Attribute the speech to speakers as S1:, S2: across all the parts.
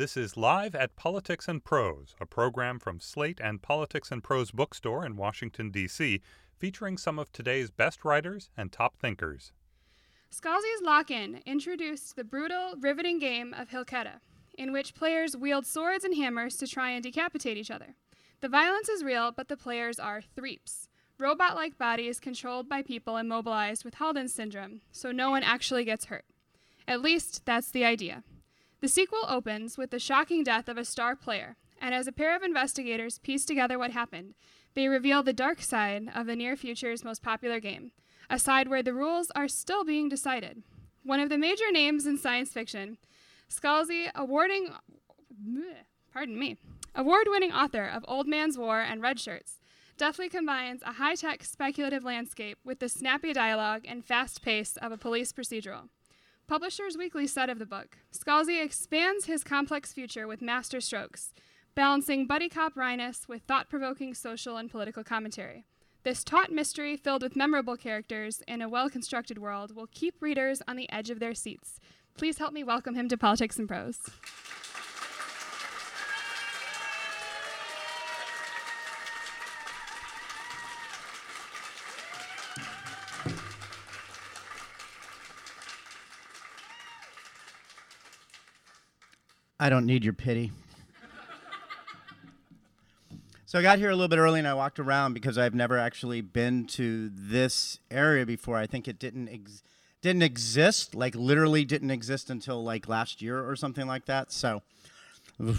S1: This is Live at Politics and Prose, a program from Slate and Politics and Prose Bookstore in Washington, D.C., featuring some of today's best writers and top thinkers.
S2: Scalzi's Lock In introduced the brutal, riveting game of Hilketa, in which players wield swords and hammers to try and decapitate each other. The violence is real, but the players are threeps, robot like bodies controlled by people immobilized with Haden's syndrome, so no one actually gets hurt. At least, that's the idea. The sequel opens with the shocking death of a star player, and as a pair of investigators piece together what happened, they reveal the dark side of the near future's most popular game, a side where the rules are still being decided. One of the major names in science fiction, Scalzi, awarding, pardon me, award-winning author of Old Man's War and Redshirts, deftly combines a high-tech speculative landscape with the snappy dialogue and fast pace of a police procedural. Publishers Weekly said of the book Scalzi expands his complex future with master strokes, balancing buddy cop wryness with thought provoking social and political commentary. This taut mystery, filled with memorable characters in a well constructed world, will keep readers on the edge of their seats. Please help me welcome him to Politics and Prose.
S3: I don't need your pity. so I got here a little bit early and I walked around because I've never actually been to this area before. I think it didn't ex- didn't exist, like literally didn't exist until like last year or something like that. So,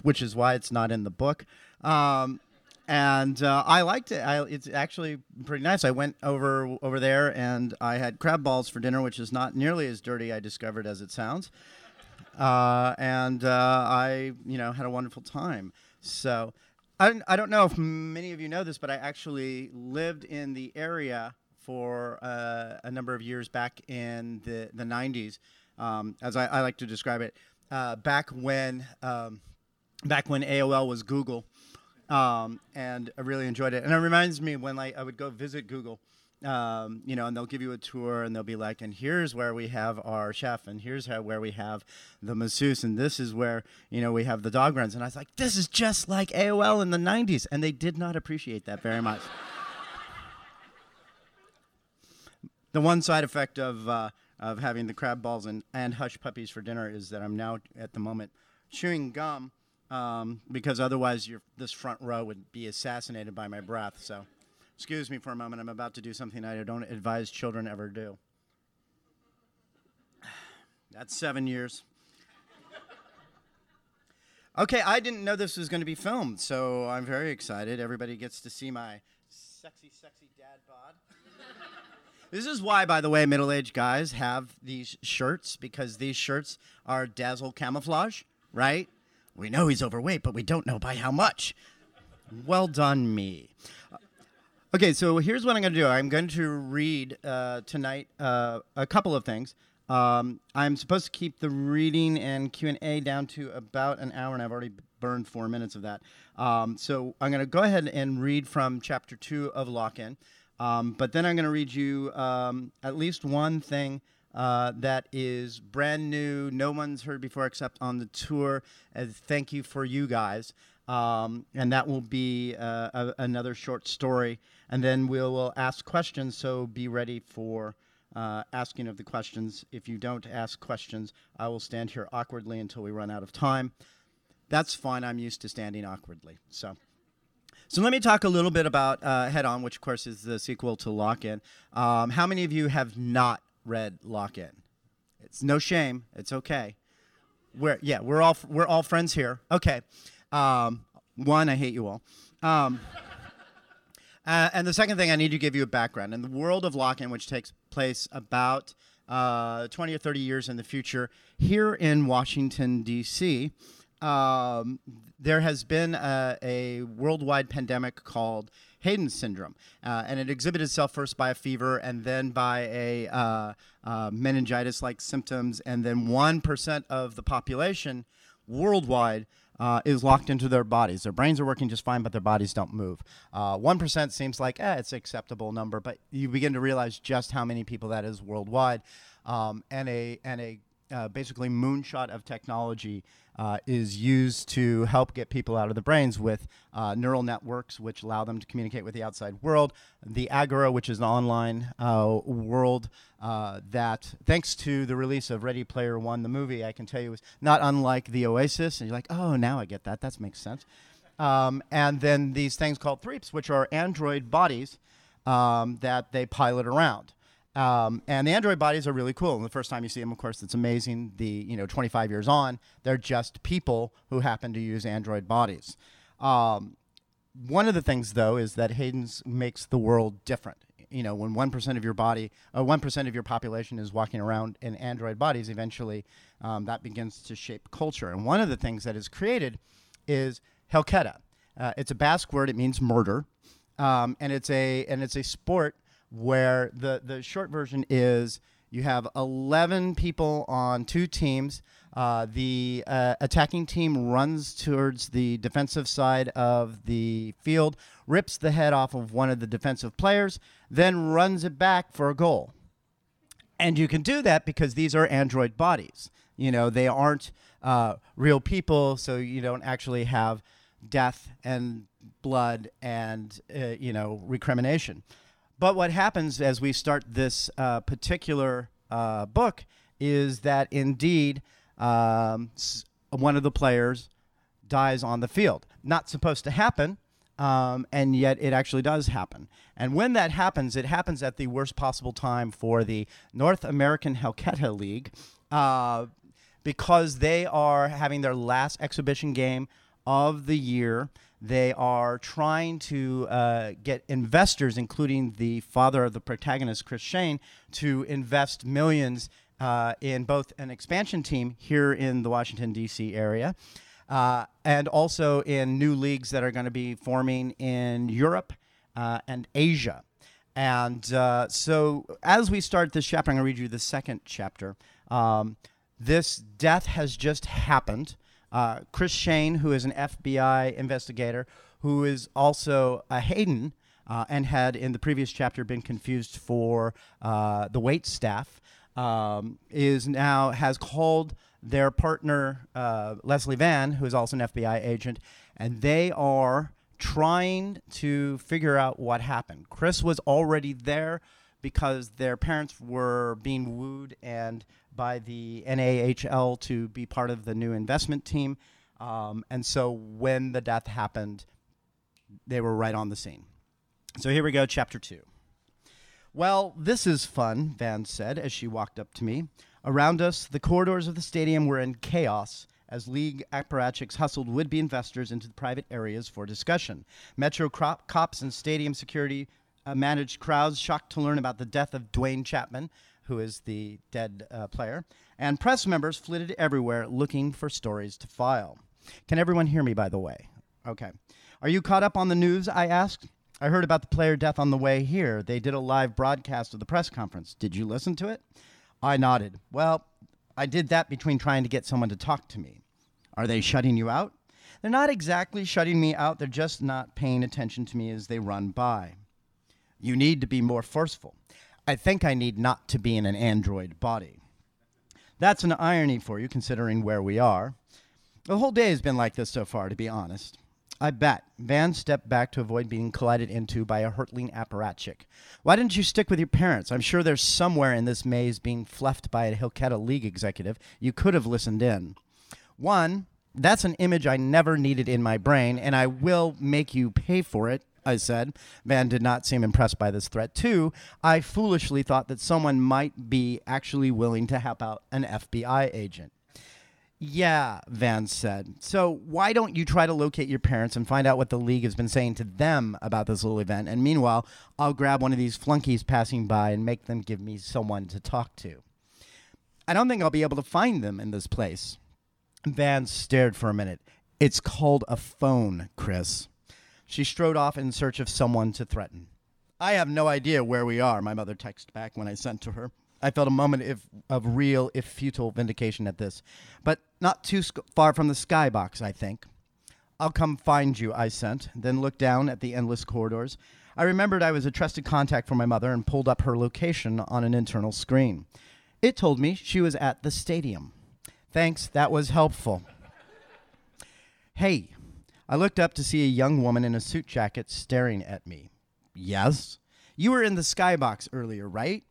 S3: which is why it's not in the book. Um, and uh, I liked it. I, it's actually pretty nice. I went over over there and I had crab balls for dinner, which is not nearly as dirty. I discovered as it sounds uh, and uh, I, you know, had a wonderful time. So I, I don't know if many of you know this, but I actually lived in the area for uh, a number of years back in the, the 90s, um, as I, I, like to describe it, uh, back when um, back when AOL was Google, um, and I really enjoyed it. And it reminds me when like, I would go visit Google um, you know, and they'll give you a tour and they'll be like, and here's where we have our chef, and here's how, where we have the masseuse, and this is where, you know, we have the dog runs. And I was like, this is just like AOL in the 90s. And they did not appreciate that very much. the one side effect of, uh, of having the crab balls and, and hush puppies for dinner is that I'm now at the moment chewing gum um, because otherwise this front row would be assassinated by my breath. So. Excuse me for a moment. I'm about to do something I don't advise children ever do. That's seven years. Okay, I didn't know this was going to be filmed, so I'm very excited. Everybody gets to see my sexy, sexy dad bod. this is why, by the way, middle aged guys have these shirts because these shirts are dazzle camouflage, right? We know he's overweight, but we don't know by how much. Well done, me. Okay, so here's what I'm going to do. I'm going to read uh, tonight uh, a couple of things. Um, I'm supposed to keep the reading and Q and A down to about an hour, and I've already burned four minutes of that. Um, so I'm going to go ahead and read from chapter two of Lock In, um, but then I'm going to read you um, at least one thing uh, that is brand new, no one's heard before except on the tour. As thank you for you guys, um, and that will be uh, a, another short story and then we will ask questions. So be ready for uh, asking of the questions. If you don't ask questions, I will stand here awkwardly until we run out of time. That's fine. I'm used to standing awkwardly. So. So let me talk a little bit about uh, Head On, which of course is the sequel to Lock In. Um, how many of you have not read Lock In? It's no shame. It's okay. We're yeah, we're all we're all friends here. Okay. Um, one, I hate you all. Um, uh, and the second thing, I need to give you a background. In the world of lock in, which takes place about uh, 20 or 30 years in the future, here in Washington, D.C., um, there has been a, a, worldwide pandemic called Haden syndrome, uh, and it exhibited itself first by a fever and then by a uh, uh, meningitis-like symptoms, and then one percent of the population worldwide uh, is locked into their bodies. Their brains are working just fine, but their bodies don't move. Uh, one seems like eh, it's an acceptable number, but you begin to realize just how many people that is worldwide. Um, and a and a uh, basically moonshot of technology uh, is used to help get people out of the brains with uh, neural networks, which allow them to communicate with the outside world. The Agora, which is an online uh, world uh, that, thanks to the release of Ready Player One, the movie, I can tell you is not unlike the Oasis. And you're like, oh, now I get that. That makes sense. Um, and then these things called Threeps, which are android bodies um, that they pilot around. Um, and the Android bodies are really cool. And the first time you see them, of course, it's amazing. The you know 25 years on, they're just people who happen to use Android bodies. Um, one of the things, though, is that Haden's makes the world different. You know, when one percent of your body, uh, one percent of your population is walking around in Android bodies, eventually um, that begins to shape culture. And one of the things that is created is Hilketa. Uh, it's a Basque word. It means murder, um, and it's a and it's a sport where the, the short version is you have 11 people on two teams. Uh, the uh, attacking team runs towards the defensive side of the field, rips the head off of one of the defensive players, then runs it back for a goal. And you can do that because these are android bodies. You know, they aren't uh, real people, so you don't actually have death and blood and, uh, you know, recrimination. But what happens as we start this uh, particular uh, book is that indeed um, one of the players dies on the field. Not supposed to happen, um, and yet it actually does happen. And when that happens, it happens at the worst possible time for the North American Hilketa League uh, because they are having their last exhibition game of the year. They are trying to uh, get investors, including the father of the protagonist, Chris Shane, to invest millions uh, in both an expansion team here in the Washington, D.C. area. Uh, and also in new leagues that are going to be forming in Europe uh, and Asia. And uh, so, as we start this chapter, I'm going to read you the second chapter. Um, this death has just happened. Uh, Chris Shane, who is an FBI investigator, who is also a Haden uh, and had in the previous chapter been confused for uh, the wait staff, um, is now has called their partner uh, Leslie Van, who is also an FBI agent, and they are trying to figure out what happened. Chris was already there because their parents were being wooed and by the NAHL to be part of the new investment team. Um, and so when the death happened, they were right on the scene. So here we go, chapter two. Well, this is fun, Van said as she walked up to me. Around us, the corridors of the stadium were in chaos as league apparatchiks hustled would be investors into the private areas for discussion. Metro crop, cops and stadium security uh, managed crowds shocked to learn about the death of Duane Chapman, who is the dead uh, player, and press members flitted everywhere looking for stories to file. Can everyone hear me, by the way? Okay. Are you caught up on the news? I asked. I heard about the player death on the way here. They did a live broadcast of the press conference. Did you listen to it? I nodded. Well, I did that between trying to get someone to talk to me. Are they shutting you out? They're not exactly shutting me out, they're just not paying attention to me as they run by. You need to be more forceful. I think I need not to be in an android body. That's an irony for you, considering where we are. The whole day has been like this so far, to be honest. I bet. Van stepped back to avoid being collided into by a hurtling apparatchik. Why didn't you stick with your parents? I'm sure they're somewhere in this maze being fluffed by a Hilketa League executive. You could have listened in. One, that's an image I never needed in my brain, and I will make you pay for it I said. Van did not seem impressed by this threat. Two, I foolishly thought that someone might be actually willing to help out an FBI agent. Yeah, Van said. So why don't you try to locate your parents and find out what the league has been saying to them about this little event? And meanwhile, I'll grab one of these flunkies passing by and make them give me someone to talk to. I don't think I'll be able to find them in this place. Van stared for a minute. It's called a phone, Chris. She strode off in search of someone to threaten. I have no idea where we are, my mother texted back when I sent to her. I felt a moment if, of real, if futile, vindication at this, but not too sc- far from the skybox, I think. I'll come find you, I sent, then looked down at the endless corridors. I remembered I was a trusted contact for my mother and pulled up her location on an internal screen. It told me she was at the stadium. Thanks, that was helpful. hey, I looked up to see a young woman in a suit jacket staring at me. Yes? You were in the skybox earlier, right?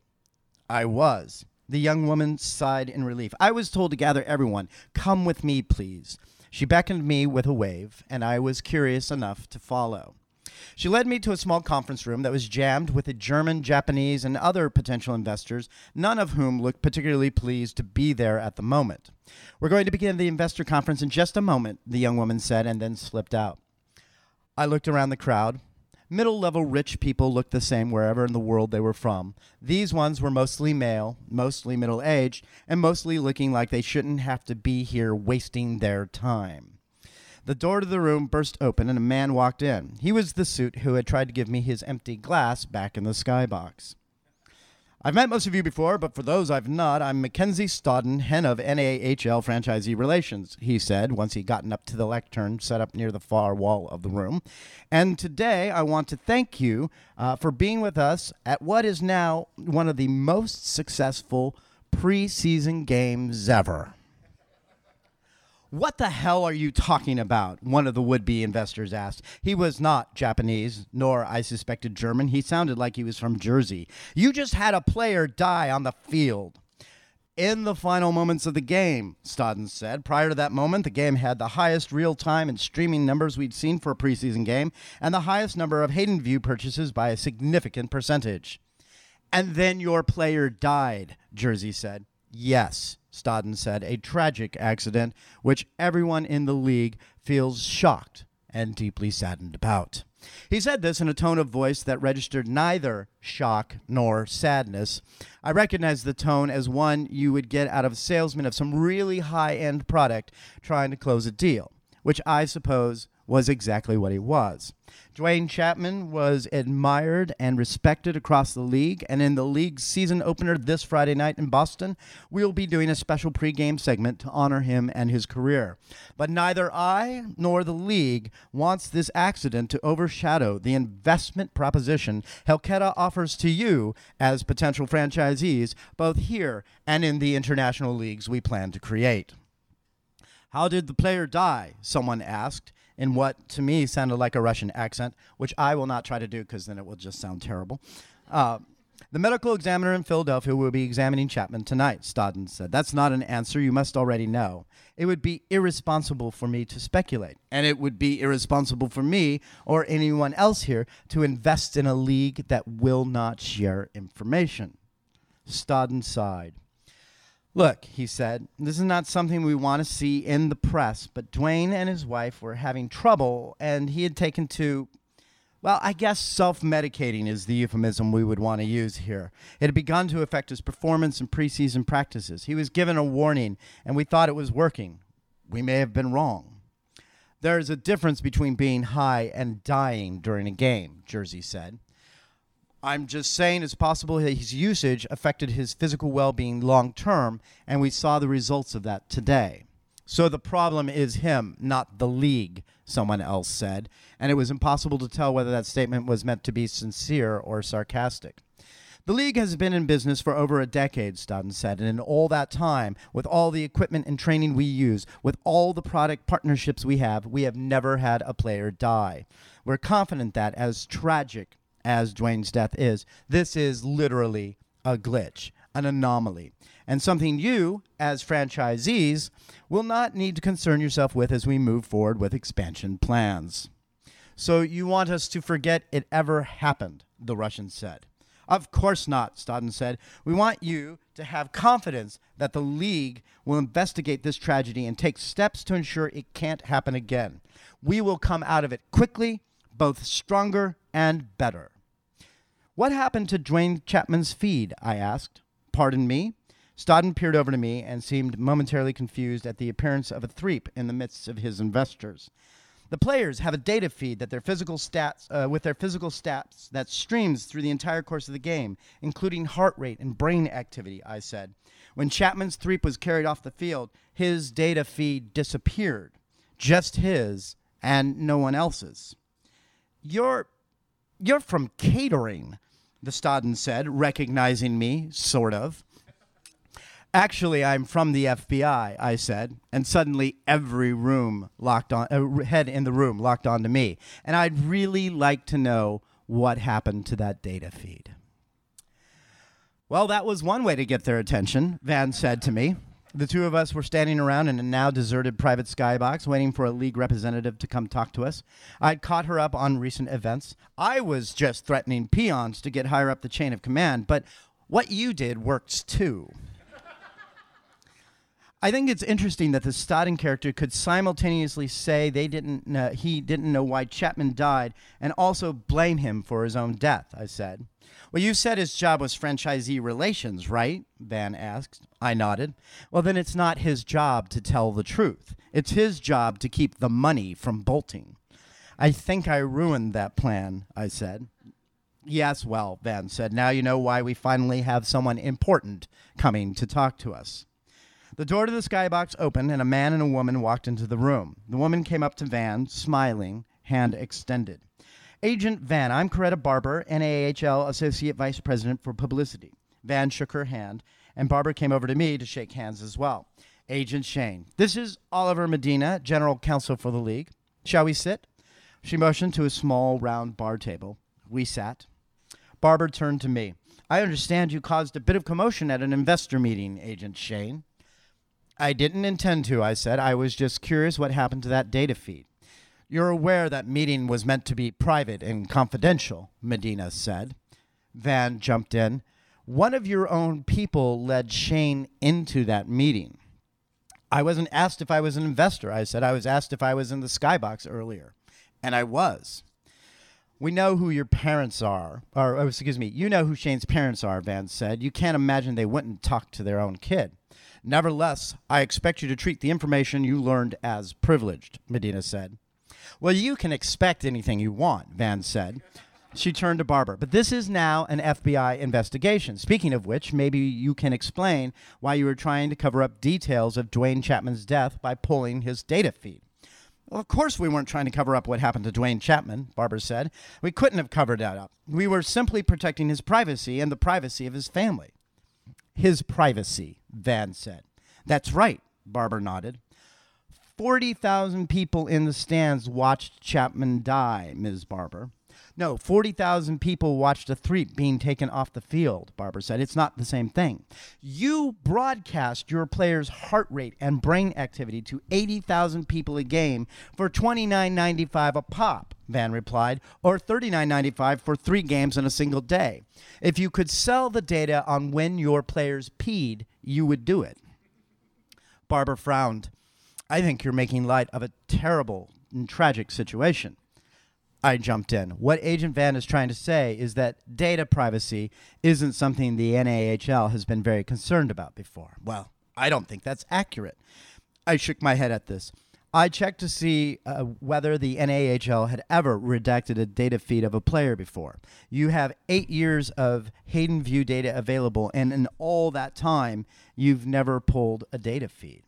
S3: I was. The young woman sighed in relief. I was told to gather everyone. Come with me, please. She beckoned me with a wave, and I was curious enough to follow. She led me to a small conference room that was jammed with German, Japanese, and other potential investors, none of whom looked particularly pleased to be there at the moment. We're going to begin the investor conference in just a moment, the young woman said, and then slipped out. I looked around the crowd. Middle level rich people looked the same wherever in the world they were from. These ones were mostly male, mostly middle aged, and mostly looking like they shouldn't have to be here wasting their time. The door to the room burst open and a man walked in. He was the suit who had tried to give me his empty glass back in the skybox. I've met most of you before, but for those I've not, I'm Mackenzie Stodden, head of NAHL franchisee relations, he said once he'd gotten up to the lectern set up near the far wall of the room. And today I want to thank you uh, for being with us at what is now one of the most successful preseason games ever. What the hell are you talking about? One of the would be investors asked. He was not Japanese, nor, I suspected, German. He sounded like he was from Jersey. You just had a player die on the field. In the final moments of the game, Stodden said. Prior to that moment, the game had the highest real time and streaming numbers we'd seen for a preseason game, and the highest number of Haden View purchases by a significant percentage. And then your player died, Jersey said. Yes, Stodden said, a tragic accident which everyone in the league feels shocked and deeply saddened about. He said this in a tone of voice that registered neither shock nor sadness. I recognized the tone as one you would get out of a salesman of some really high end product trying to close a deal, which I suppose was exactly what he was. Duane Chapman was admired and respected across the league, and in the league's season opener this Friday night in Boston, we'll be doing a special pregame segment to honor him and his career. But neither I nor the league wants this accident to overshadow the investment proposition Hilketa offers to you as potential franchisees, both here and in the international leagues we plan to create. How did the player die? Someone asked in what to me sounded like a Russian accent, which I will not try to do because then it will just sound terrible. Uh, the medical examiner in Philadelphia will be examining Chapman tonight, Stodden said. That's not an answer you must already know. It would be irresponsible for me to speculate, and it would be irresponsible for me or anyone else here to invest in a league that will not share information. Stodden sighed. Look, he said, this is not something we want to see in the press, but Duane and his wife were having trouble, and he had taken to, well, I guess self medicating is the euphemism we would want to use here. It had begun to affect his performance in preseason practices. He was given a warning, and we thought it was working. We may have been wrong. There is a difference between being high and dying during a game, Jersey said. I'm just saying it's possible his usage affected his physical well being long term, and we saw the results of that today. So the problem is him, not the league, someone else said, and it was impossible to tell whether that statement was meant to be sincere or sarcastic. The league has been in business for over a decade, Stodden said, and in all that time, with all the equipment and training we use, with all the product partnerships we have, we have never had a player die. We're confident that, as tragic as Duane's death is, this is literally a glitch, an anomaly, and something you, as franchisees, will not need to concern yourself with as we move forward with expansion plans. So you want us to forget it ever happened, the Russian said. Of course not, Stodden said. We want you to have confidence that the league will investigate this tragedy and take steps to ensure it can't happen again. We will come out of it quickly, both stronger and better. What happened to Duane Chapman's feed? I asked. Pardon me? Stodden peered over to me and seemed momentarily confused at the appearance of a threep in the midst of his investors. The players have a data feed that their physical stats uh, with their physical stats that streams through the entire course of the game, including heart rate and brain activity, I said. When Chapman's threep was carried off the field, his data feed disappeared. Just his and no one else's. You're you're from catering, the Stodden said, recognizing me, sort of. Actually, I'm from the FBI, I said, and suddenly every room locked on, uh, head in the room locked onto me. And I'd really like to know what happened to that data feed. Well, that was one way to get their attention, Van said to me. The two of us were standing around in a now deserted private skybox waiting for a league representative to come talk to us. I'd caught her up on recent events. I was just threatening peons to get higher up the chain of command, but what you did works too. I think it's interesting that the Stodden character could simultaneously say they didn't he didn't know why Chapman died and also blame him for his own death, I said. Well, you said his job was franchisee relations, right? Van asked. I nodded. Well, then it's not his job to tell the truth. It's his job to keep the money from bolting. I think I ruined that plan, I said. Yes, well, Van said. Now you know why we finally have someone important coming to talk to us. The door to the skybox opened, and a man and a woman walked into the room. The woman came up to Van, smiling, hand extended. Agent Van, I'm Coretta Barber, NAHL Associate Vice President for Publicity. Van shook her hand, and Barber came over to me to shake hands as well. Agent Shane, this is Oliver Medina, General Counsel for the League. Shall we sit? She motioned to a small, round bar table. We sat. Barber turned to me. I understand you caused a bit of commotion at an investor meeting, Agent Shane. I didn't intend to, I said. I was just curious what happened to that data feed. You're aware that meeting was meant to be private and confidential, Medina said. Van jumped in. One of your own people led Shane into that meeting. I wasn't asked if I was an investor. I said I was asked if I was in the skybox earlier. And I was. We know who your parents are. Or, oh, excuse me, you know who Shane's parents are, Van said. You can't imagine they wouldn't talk to their own kid. Nevertheless, I expect you to treat the information you learned as privileged, Medina said. Well, you can expect anything you want, Van said. She turned to Barber. But this is now an FBI investigation. Speaking of which, maybe you can explain why you were trying to cover up details of Duane Chapman's death by pulling his data feed. Well, of course, we weren't trying to cover up what happened to Duane Chapman, Barber said. We couldn't have covered that up. We were simply protecting his privacy and the privacy of his family. His privacy, Van said. That's right, Barber nodded. 40,000 people in the stands watched Chapman die, Ms. Barber. No, 40,000 people watched a threep being taken off the field, Barber said. It's not the same thing. You broadcast your players' heart rate and brain activity to 80,000 people a game for $29.95 a pop, Van replied, or $39.95 for three games in a single day. If you could sell the data on when your players peed, you would do it. Barber frowned. I think you're making light of a terrible and tragic situation. I jumped in. What Agent Van is trying to say is that data privacy isn't something the NAHL has been very concerned about before. Well, I don't think that's accurate. I shook my head at this. I checked to see uh, whether the NAHL had ever redacted a data feed of a player before. You have eight years of Haden View data available, and in all that time, you've never pulled a data feed.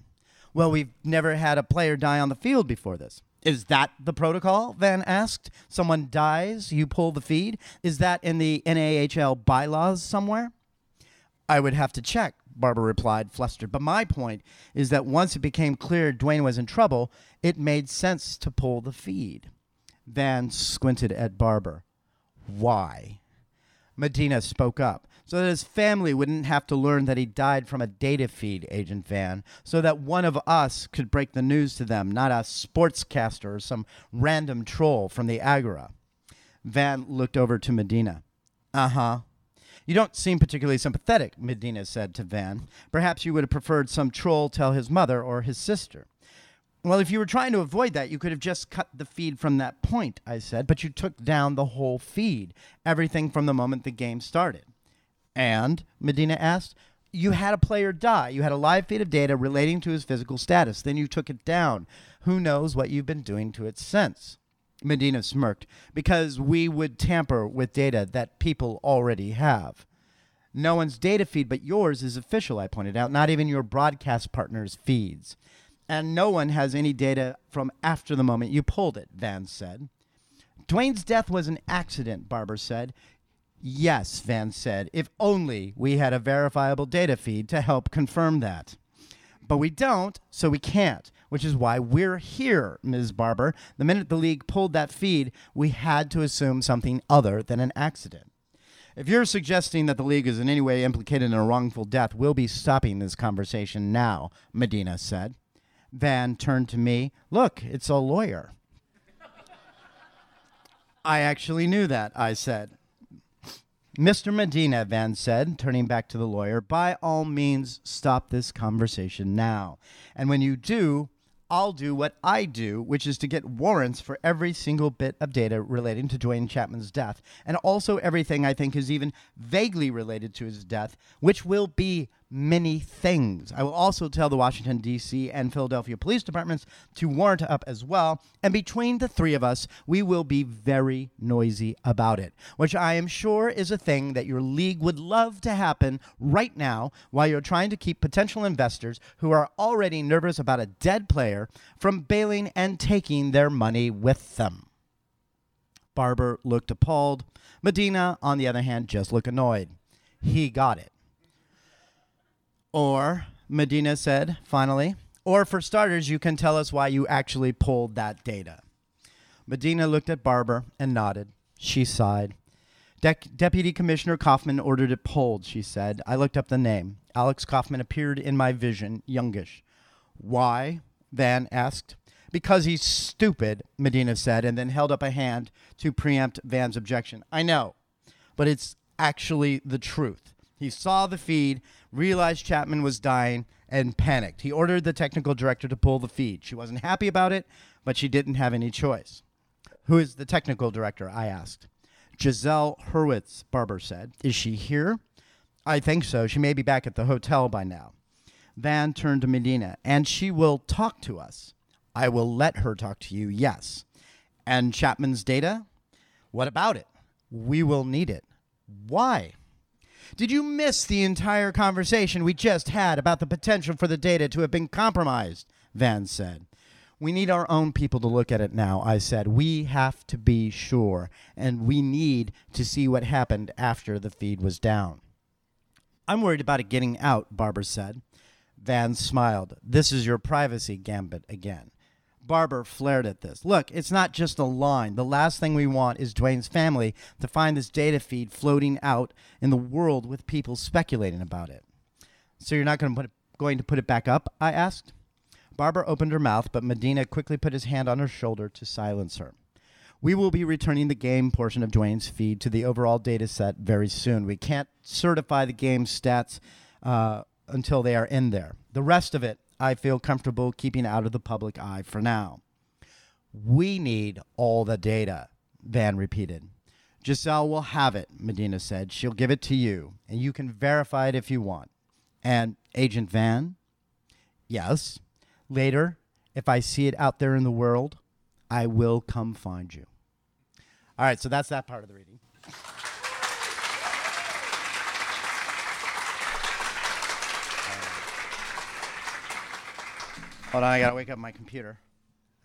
S3: Well, we've never had a player die on the field before this. Is that the protocol? Van asked. Someone dies, you pull the feed. Is that in the NAHL bylaws somewhere? I would have to check, Barber replied, flustered. But my point is that once it became clear Duane was in trouble, it made sense to pull the feed. Van squinted at Barber. Why? Medina spoke up so that his family wouldn't have to learn that he died from a data feed, Agent Van, so that one of us could break the news to them, not a sportscaster or some random troll from the Agora. Van looked over to Medina. Uh huh. You don't seem particularly sympathetic, Medina said to Van. Perhaps you would have preferred some troll tell his mother or his sister. Well, if you were trying to avoid that, you could have just cut the feed from that point, I said, but you took down the whole feed, everything from the moment the game started. And, Medina asked, you had a player die. You had a live feed of data relating to his physical status. Then you took it down. Who knows what you've been doing to it since? Medina smirked. Because we would tamper with data that people already have. No one's data feed but yours is official, I pointed out, not even your broadcast partner's feeds. And no one has any data from after the moment you pulled it, Van said. Duane's death was an accident, Barber said. Yes, Vance said, if only we had a verifiable data feed to help confirm that. But we don't, so we can't, which is why we're here, Ms. Barber. The minute the league pulled that feed, we had to assume something other than an accident. If you're suggesting that the league is in any way implicated in a wrongful death, we'll be stopping this conversation now, Medina said. Van turned to me. Look, it's a lawyer. I actually knew that, I said. Mr. Medina, Van said, turning back to the lawyer, by all means, stop this conversation now. And when you do, I'll do what I do, which is to get warrants for every single bit of data relating to Duane Chapman's death, and also everything I think is even vaguely related to his death, which will be many things. I will also tell the Washington, D.C. and Philadelphia police departments to warrant up as well. And between the three of us, we will be very noisy about it, which I am sure is a thing that your league would love to happen right now while you're trying to keep potential investors who are already nervous about a dead player from bailing and taking their money with them. Barber looked appalled. Medina, on the other hand, just looked annoyed. He got it. Or, Medina said, finally, or for starters, you can tell us why you actually pulled that data. Medina looked at Barber and nodded. She sighed. De- Deputy Commissioner Kaufman ordered it pulled, she said. I looked up the name. Alex Kaufman appeared in my vision, youngish. Why? Van asked. Because he's stupid, Medina said, and then held up a hand to preempt Van's objection. I know, but it's actually the truth. He saw the feed, realized Chapman was dying, and panicked. He ordered the technical director to pull the feed. She wasn't happy about it, but she didn't have any choice. Who is the technical director? I asked. Giselle Hurwitz, Barber said. Is she here? I think so. She may be back at the hotel by now. Van turned to Medina, and she will talk to us. I will let her talk to you, yes. And Chapman's data? What about it? We will need it. Why? Did you miss the entire conversation we just had about the potential for the data to have been compromised? Van said. We need our own people to look at it now, I said. We have to be sure, and we need to see what happened after the feed was down. I'm worried about it getting out, Barbara said. Van smiled. This is your privacy gambit again. Barber flared at this. Look, it's not just a line. The last thing we want is Duane's family to find this data feed floating out in the world with people speculating about it. So you're not going to put it, going to put it back up? I asked. Barber opened her mouth, but Medina quickly put his hand on her shoulder to silence her. We will be returning the game portion of Duane's feed to the overall data set very soon. We can't certify the game's stats uh, until they are in there. The rest of it I feel comfortable keeping out of the public eye for now. We need all the data, Van repeated. Giselle will have it, Medina said. She'll give it to you, and you can verify it if you want. And Agent Van? Yes. Later, if I see it out there in the world, I will come find you. All right, so that's that part of the reading. Hold on, I gotta wake up my computer.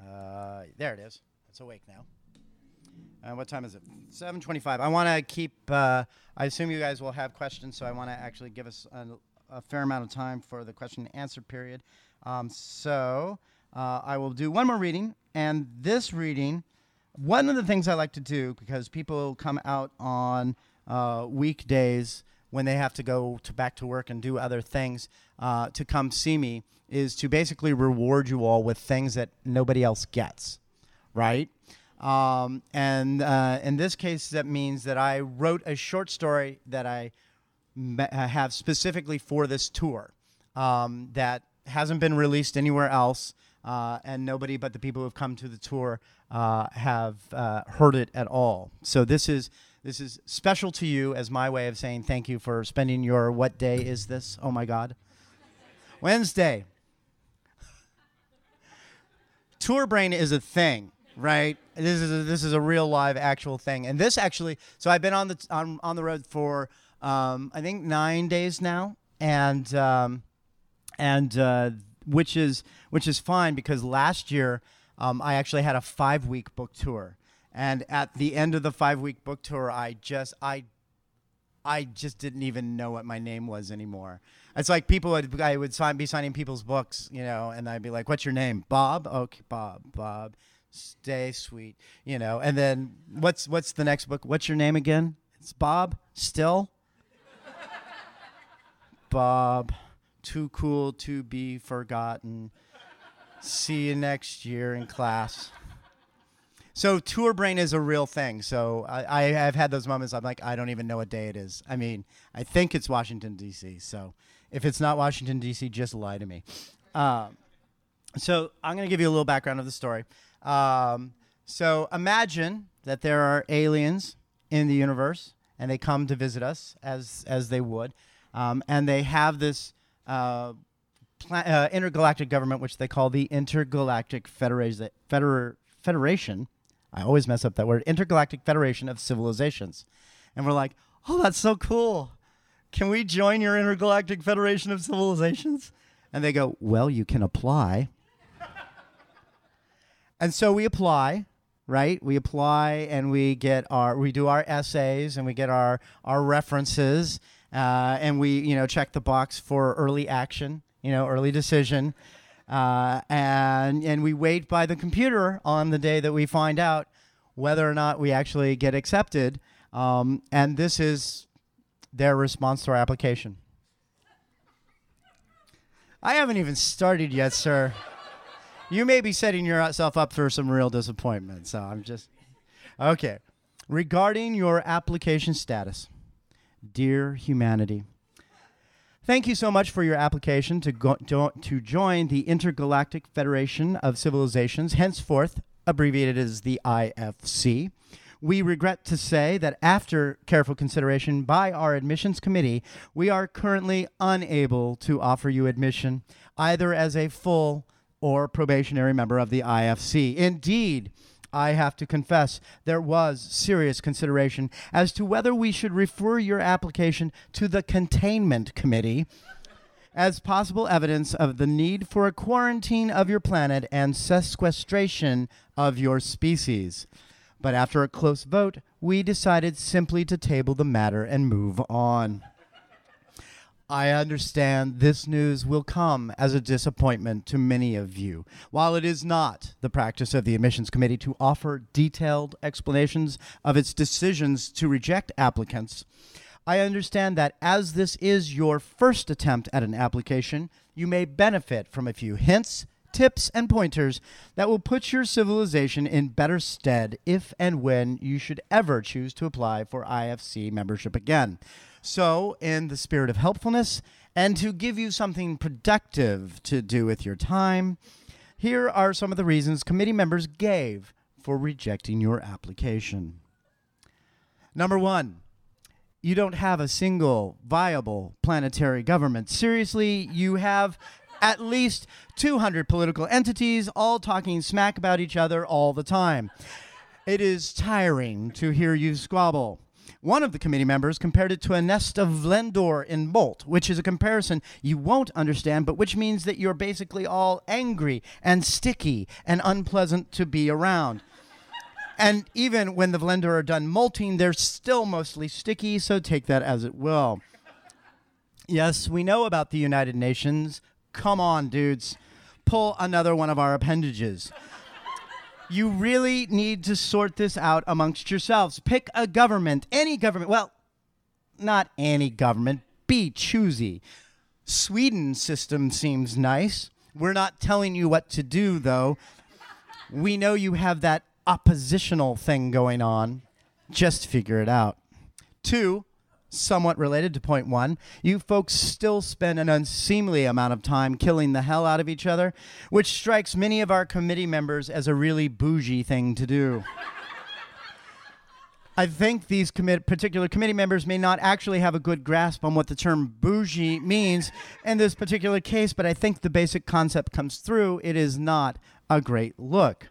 S3: Uh, there it is. It's awake now. Uh, what time is it? 7:25. I want to keep. Uh, I assume you guys will have questions, so I want to actually give us a, a, fair amount of time for the question and answer period. Um, so uh, I will do one more reading, and this reading, one of the things I like to do because people come out on uh, weekdays when they have to go to back to work and do other things uh, to come see me is to basically reward you all with things that nobody else gets, right? Um, and uh, in this case, that means that I wrote a short story that I uh, have specifically for this tour um, that hasn't been released anywhere else. Uh, and nobody but the people who have come to the tour uh, have uh, heard it at all. So this is this is special to you as my way of saying thank you for spending your what day is this? Oh my God, Wednesday tour brain is a thing, right? This is a, this is a real live actual thing, and this actually. So I've been on the on on the road for um, I think nine days now, and um, and uh, which is which is fine because last year um, I actually had a five week book tour, and at the end of the five week book tour, I just I I just didn't even know what my name was anymore. It's like people would I would sign, be signing people's books, you know, and I'd be like, "What's your name?" Bob. Okay, Bob. Bob. Stay sweet, you know. And then what's what's the next book? What's your name again? It's Bob. Still. Bob. Too cool to be forgotten. See you next year in class. So tour brain is a real thing. So I, I have had those moments. I'm like, I don't even know what day it is. I mean, I think it's Washington D.C. So if it's not Washington D.C., just lie to me. Um, so I'm going to give you a little background of the story. Um, so imagine that there are aliens in the universe, and they come to visit us as as they would, um, and they have this. Uh, pla- uh, intergalactic government, which they call the Intergalactic Federation, Feder- Federation I always mess up that word, Intergalactic Federation of Civilizations. And we're like, oh, that's so cool. Can we join your Intergalactic Federation of Civilizations? And they go, well, you can apply. and so we apply, right? We apply and we get our, we do our essays and we get our, our references uh, and we, you know, check the box for early action, you know, early decision. Uh, and and we wait by the computer on the day that we find out whether or not we actually get accepted. Um, and this is their response to our application. I haven't even started yet, sir. You may be setting yourself up for some real disappointment. So I'm just okay. Regarding your application status, dear humanity. Thank you so much for your application to, go, to, to join the Intergalactic Federation of Civilizations, henceforth abbreviated as the IFC. We regret to say that after careful consideration by our admissions committee, we are currently unable to offer you admission either as a full or probationary member of the IFC. Indeed, I have to confess, there was serious consideration as to whether we should refer your application to the Containment Committee as possible evidence of the need for a quarantine of your planet and sequestration of your species. But after a close vote, we decided simply to table the matter and move on. I understand this news will come as a disappointment to many of you. While it is not the practice of the admissions committee to offer detailed explanations of its decisions to reject applicants, I understand that as this is your first attempt at an application, you may benefit from a few hints, tips, and pointers that will put your civilization in better stead if and when you should ever choose to apply for IFC membership again. So, in the spirit of helpfulness and to give you something productive to do with your time, here are some of the reasons committee members gave for rejecting your application. Number one, you don't have a single viable planetary government. Seriously, you have at least 200 political entities all talking smack about each other all the time. It is tiring to hear you squabble. One of the committee members compared it to a nest of Vlendor in Molt, which is a comparison you won't understand, but which means that you're basically all angry and sticky and unpleasant to be around. And even when the Vlendor are done molting, they're still mostly sticky, so take that as it will. Yes, we know about the United Nations. Come on, dudes. Pull another one of our appendages. You really need to sort this out amongst yourselves. Pick a government, any government. Well, not any government. Be choosy. Sweden's system seems nice. We're not telling you what to do, though. We know you have that oppositional thing going on. Just figure it out. Two, somewhat related to point one, you folks still spend an unseemly amount of time killing the hell out of each other, which strikes many of our committee members as a really bougie thing to do. I think these commit- particular committee members may not actually have a good grasp on what the term bougie means in this particular case, but I think the basic concept comes through. It is not a great look.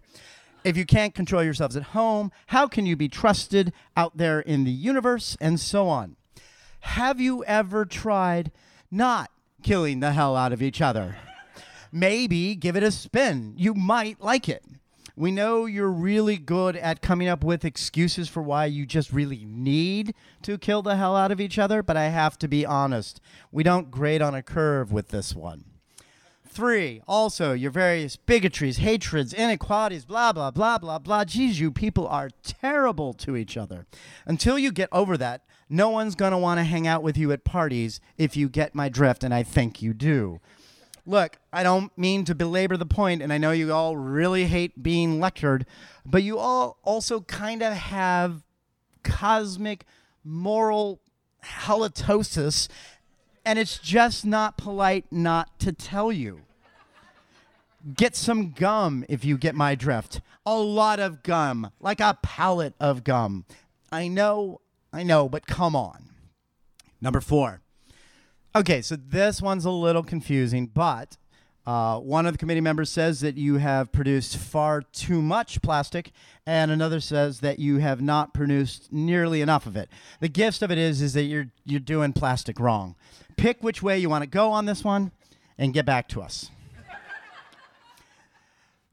S3: If you can't control yourselves at home, how can you be trusted out there in the universe and so on? Have you ever tried not killing the hell out of each other? Maybe give it a spin. You might like it. We know you're really good at coming up with excuses for why you just really need to kill the hell out of each other, but I have to be honest. We don't grade on a curve with this one. Three, also your various bigotries, hatreds, inequalities, blah, blah, blah, blah, blah. Geez, you people are terrible to each other. Until you get over that, no one's going to want to hang out with you at parties if you get my drift, and I think you do. Look, I don't mean to belabor the point, and I know you all really hate being lectured, but you all also kind of have cosmic moral halitosis, and it's just not polite not to tell you. Get some gum if you get my drift. A lot of gum, like a pallet of gum. I know, I know, but come on. Number four. Okay, so this one's a little confusing, but uh, one of the committee members says that you have produced far too much plastic, and another says that you have not produced nearly enough of it. The gist of it is, is that you're you're doing plastic wrong. Pick which way you want to go on this one, and get back to us.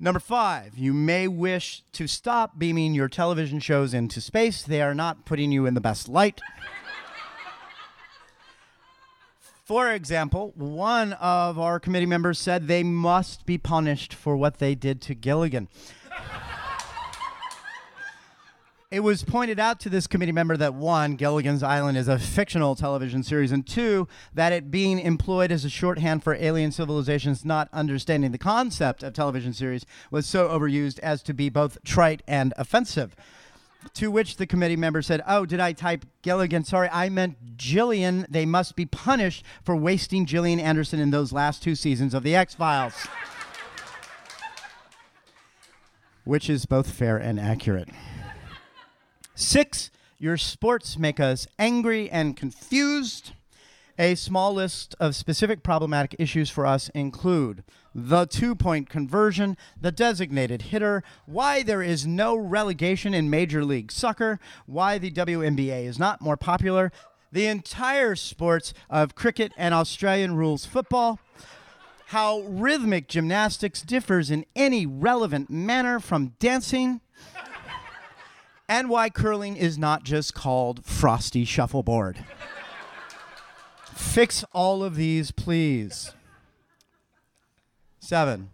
S3: Number five, you may wish to stop beaming your television shows into space. They are not putting you in the best light. For example, one of our committee members said they must be punished for what they did to Gilligan. It was pointed out to this committee member that one, Gilligan's Island is a fictional television series, and two, that it being employed as a shorthand for alien civilizations not understanding the concept of television series was so overused as to be both trite and offensive. To which the committee member said, Oh, did I type Gilligan? Sorry, I meant Gillian. They must be punished for wasting Gillian Anderson in those last two seasons of The X Files. which is both fair and accurate. Six, your sports make us angry and confused. A small list of specific problematic issues for us include the two point conversion, the designated hitter, why there is no relegation in Major League Soccer, why the WNBA is not more popular, the entire sports of cricket and Australian rules football, how rhythmic gymnastics differs in any relevant manner from dancing, and why curling is not just called frosty shuffleboard. Fix all of these, please. Seven,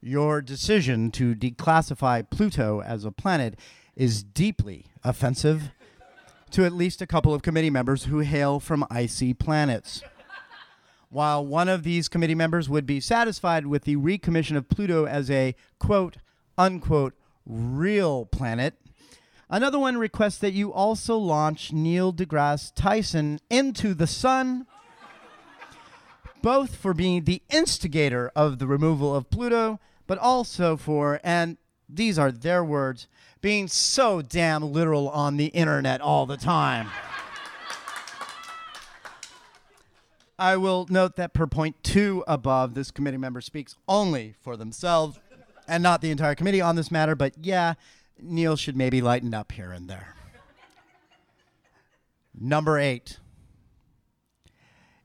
S3: your decision to declassify Pluto as a planet is deeply offensive to at least a couple of committee members who hail from icy planets. While one of these committee members would be satisfied with the recommission of Pluto as a quote unquote real planet, Another one requests that you also launch Neil deGrasse Tyson into the sun, both for being the instigator of the removal of Pluto, but also for, and these are their words, being so damn literal on the internet all the time. I will note that per point two above, this committee member speaks only for themselves and not the entire committee on this matter, but yeah, Neil should maybe lighten up here and there. Number eight,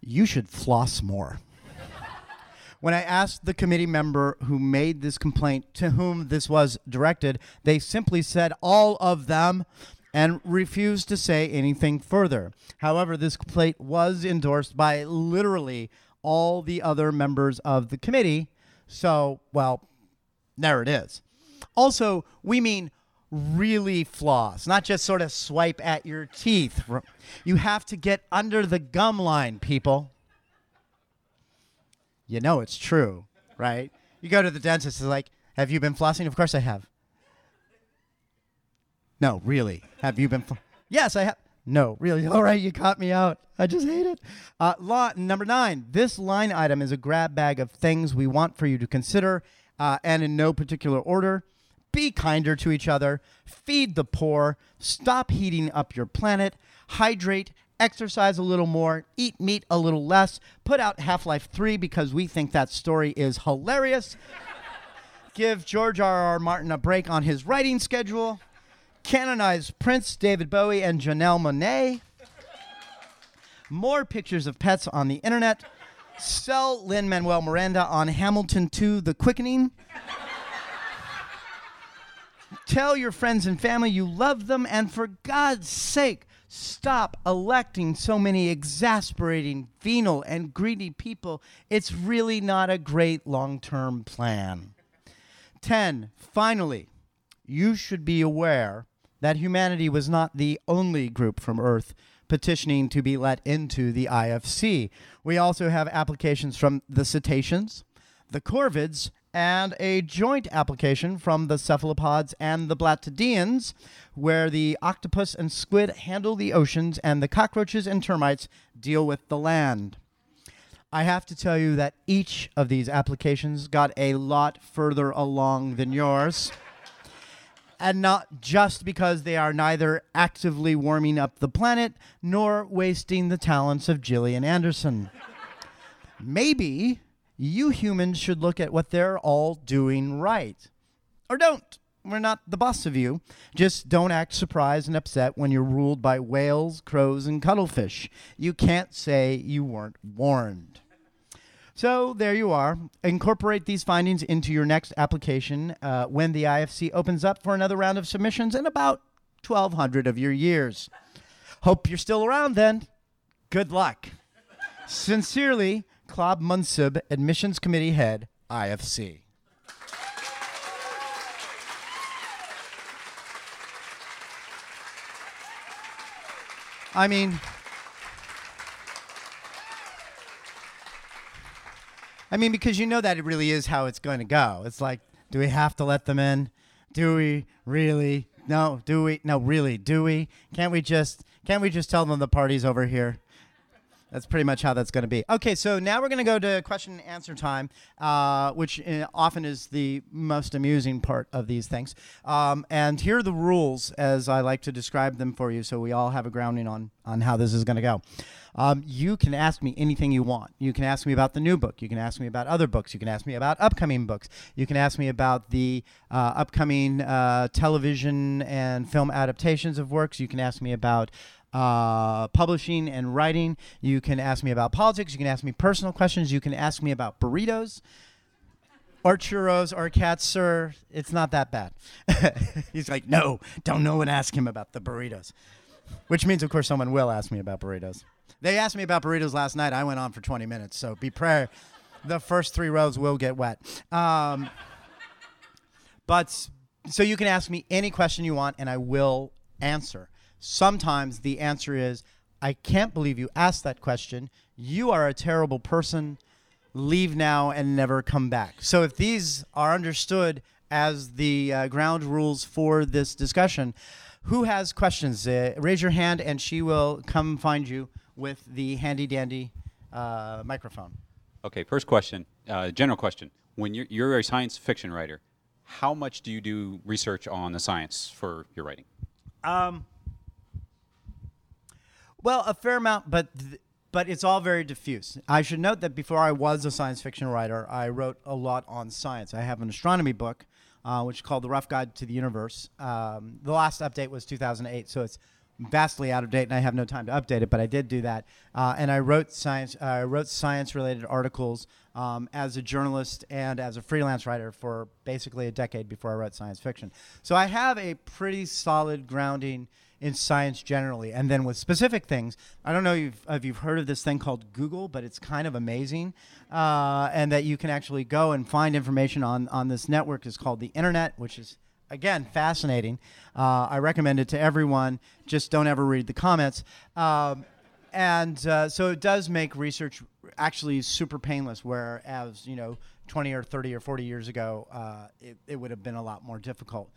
S3: you should floss more. when I asked the committee member who made this complaint to whom this was directed, they simply said all of them and refused to say anything further. However, this complaint was endorsed by literally all the other members of the committee. So, well, there it is. Also, we mean really floss, not just sort of swipe at your teeth. You have to get under the gum line, people. You know it's true, right? You go to the dentist, it's like, have you been flossing? Of course I have. No, really. Have you been? Fl- yes, I have. No, really. All right, you caught me out. I just hate it. Uh, law number nine. This line item is a grab bag of things we want for you to consider, uh, and in no particular order be kinder to each other, feed the poor, stop heating up your planet, hydrate, exercise a little more, eat meat a little less, put out Half Life 3 because we think that story is hilarious, give George R. R. Martin a break on his writing schedule, canonize Prince, David Bowie, and Janelle Monáe, more pictures of pets on the internet, sell Lin Manuel Miranda on Hamilton 2 The Quickening. Tell your friends and family you love them, and for God's sake, stop electing so many exasperating, venal, and greedy people. It's really not a great long term plan. 10. Finally, you should be aware that humanity was not the only group from Earth petitioning to be let into the IFC. We also have applications from the cetaceans, the corvids, and a joint application from the cephalopods and the blattodians, where the octopus and squid handle the oceans and the cockroaches and termites deal with the land. I have to tell you that each of these applications got a lot further along than yours. And not just because they are neither actively warming up the planet nor wasting the talents of Gillian Anderson. Maybe you humans should look at what they're all doing right. Or don't. We're not the boss of you. Just don't act surprised and upset when you're ruled by whales, crows, and cuttlefish. You can't say you weren't warned. So there you are. Incorporate these findings into your next application uh, when the IFC opens up for another round of submissions in about 1,200 of your years. Hope you're still around then. Good luck. Sincerely, Claude Munsub, Admissions Committee Head, IFC. I mean, I mean, because you know that it really is how it's going to go. It's like, do we have to let them in? Do we really? No. Do we? No, really? Do we? Can't we just? Can't we just tell them the party's over here? That's pretty much how that's going to be. Okay, so now we're going to go to question and answer time, uh, which uh, often is the most amusing part of these things. Um, and here are the rules as I like to describe them for you so we all have a grounding on, on how this is going to go. Um, you can ask me anything you want. You can ask me about the new book. You can ask me about other books. You can ask me about upcoming books. You can ask me about the uh, upcoming uh, television and film adaptations of works. You can ask me about uh, publishing and writing. You can ask me about politics. You can ask me personal questions. You can ask me about burritos or churros or cats, sir. It's not that bad. He's like, no, don't no one ask him about the burritos. Which means, of course, someone will ask me about burritos. They asked me about burritos last night. I went on for 20 minutes, so be prayer. The first three rows will get wet. Um, but so you can ask me any question you want, and I will answer. Sometimes the answer is, I can't believe you asked that question. You are a terrible person. Leave now and never come back. So if these are understood as the uh, ground rules for this discussion, who has questions? Uh, raise your hand and she will come find you with the handy dandy uh, microphone.
S4: Okay, first question, uh, general question. When you're, you're a science fiction writer, how much do you do research on the science for your writing?
S3: Um, well, a fair amount, but but it's all very diffuse. I should note that before I was a science fiction writer, I wrote a lot on science. I have an astronomy book, uh, which is called The Rough Guide to the Universe. Um, the last update was 2008, so it's vastly out of date, and I have no time to update it. But I did do that, uh, and I wrote science. Uh, I wrote science-related articles um, as a journalist and as a freelance writer for basically a decade before I wrote science fiction. So I have a pretty solid grounding in science generally. And then with specific things, I don't know if, if you've heard of this thing called Google, but it's kind of amazing. Uh, and that you can actually go and find information on, on this network is called the internet, which is again fascinating. Uh, I recommend it to everyone. Just don't ever read the comments. Um, and uh, so it does make research actually super painless, whereas you know 20 or 30 or 40 years ago, uh, it, it would have been a lot more difficult.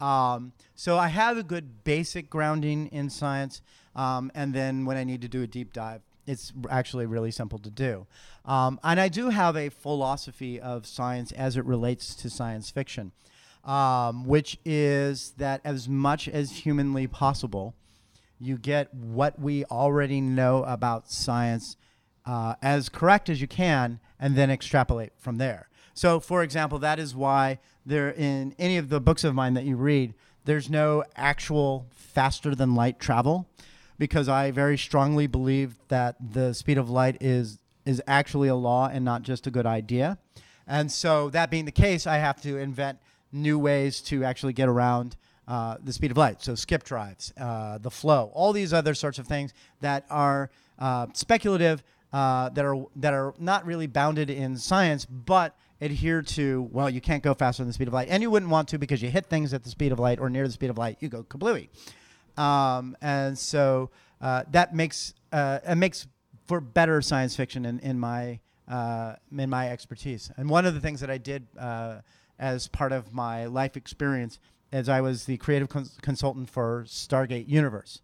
S3: Um, so I have a good basic grounding in science, um, and then when I need to do a deep dive, it's actually really simple to do. Um, and I do have a philosophy of science as it relates to science fiction, um, which is that as much as humanly possible, you get what we already know about science uh, as correct as you can, and then extrapolate from there. So, for example, that is why there in any of the books of mine that you read, there's no actual faster than light travel, because I very strongly believe that the speed of light is is actually a law and not just a good idea. And so, that being the case, I have to invent new ways to actually get around uh, the speed of light. So skip drives, uh, the flow, all these other sorts of things that are uh, speculative, uh, that are that are not really bounded in science, but adhere to well, you can't go faster than the speed of light, and you wouldn't want to because you hit things at the speed of light or near the speed of light, you go kablooey. Um, and so uh, that makes uh, it makes for better science fiction in, in my uh, in my expertise. And one of the things that I did uh, as part of my life experience is I was the creative cons- consultant for Stargate Universe.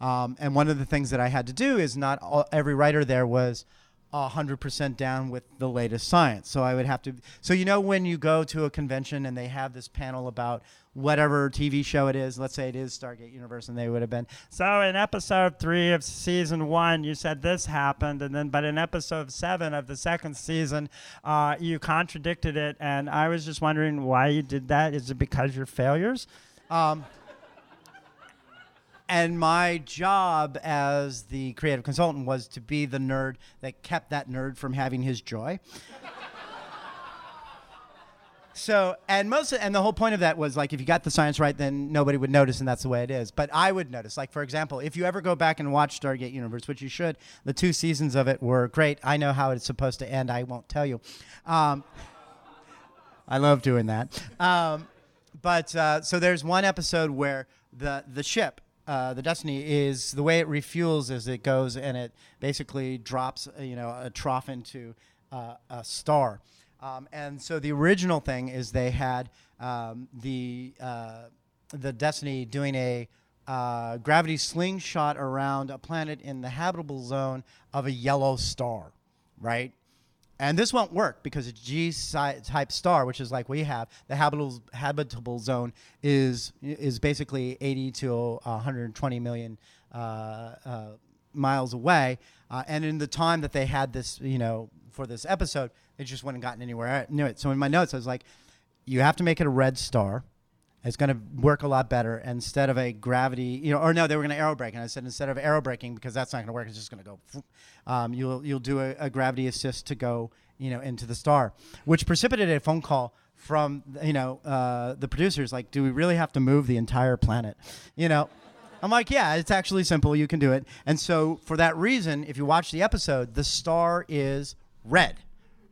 S3: Um, and one of the things that I had to do is not all, every writer there was 100% down with the latest science. So I would have to. So, you know, when you go to a convention and they have this panel about whatever TV show it is, let's say it is Stargate Universe, and they would have been, so in episode three of season one, you said this happened. And then, but in episode seven of the second season, uh, you contradicted it. And I was just wondering why you did that. Is it because you're failures? Um, and my job as the creative consultant was to be the nerd that kept that nerd from having his joy. so, and most, and the whole point of that was like, if you got the science right, then nobody would notice, and that's the way it is. But I would notice. Like, for example, if you ever go back and watch Stargate Universe, which you should, the two seasons of it were great. I know how it's supposed to end. I won't tell you. Um, I love doing that. Um, but uh, so there's one episode where the the ship uh, the Destiny is the way it refuels is it goes and it basically drops uh, you know a trough into uh, a star, um, and so the original thing is they had um, the uh, the Destiny doing a uh, gravity slingshot around a planet in the habitable zone of a yellow star, right? And this won't work because it's a G type star, which is like we have, the habitable habitable zone is is basically 80 to 120 million uh, uh, miles away. Uh, and in the time that they had this, you know, for this episode, they just wouldn't gotten anywhere near it. So in my notes, I was like, you have to make it a red star. It's going to work a lot better instead of a gravity, you know, or no, they were going to aerobrake, and I said instead of aerobraking because that's not going to work, it's just going to go. Um, you'll you'll do a, a, gravity assist to go, you know, into the star, which precipitated a phone call from you know uh, the producers, like, do we really have to move the entire planet, you know? I'm like, yeah, it's actually simple. You can do it. And so for that reason, if you watch the episode, the star is red,